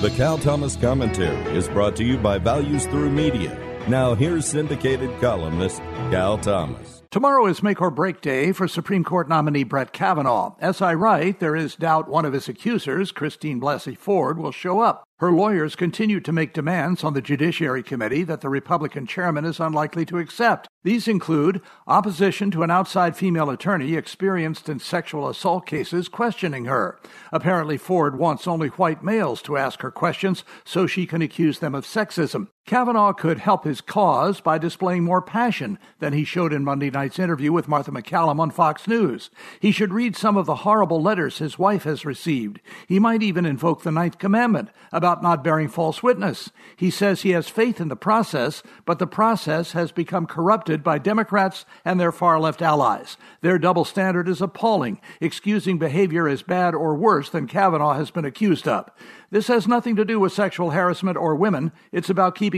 The Cal Thomas Commentary is brought to you by Values Through Media. Now, here's syndicated columnist Cal Thomas. Tomorrow is make or break day for Supreme Court nominee Brett Kavanaugh. As I write, there is doubt one of his accusers, Christine Blasey Ford, will show up. Her lawyers continue to make demands on the Judiciary Committee that the Republican chairman is unlikely to accept. These include opposition to an outside female attorney experienced in sexual assault cases questioning her. Apparently, Ford wants only white males to ask her questions so she can accuse them of sexism. Kavanaugh could help his cause by displaying more passion than he showed in Monday night's interview with Martha MacCallum on Fox News. He should read some of the horrible letters his wife has received. He might even invoke the Ninth Commandment about not bearing false witness. He says he has faith in the process, but the process has become corrupted by Democrats and their far left allies. Their double standard is appalling, excusing behavior as bad or worse than Kavanaugh has been accused of. This has nothing to do with sexual harassment or women. It's about keeping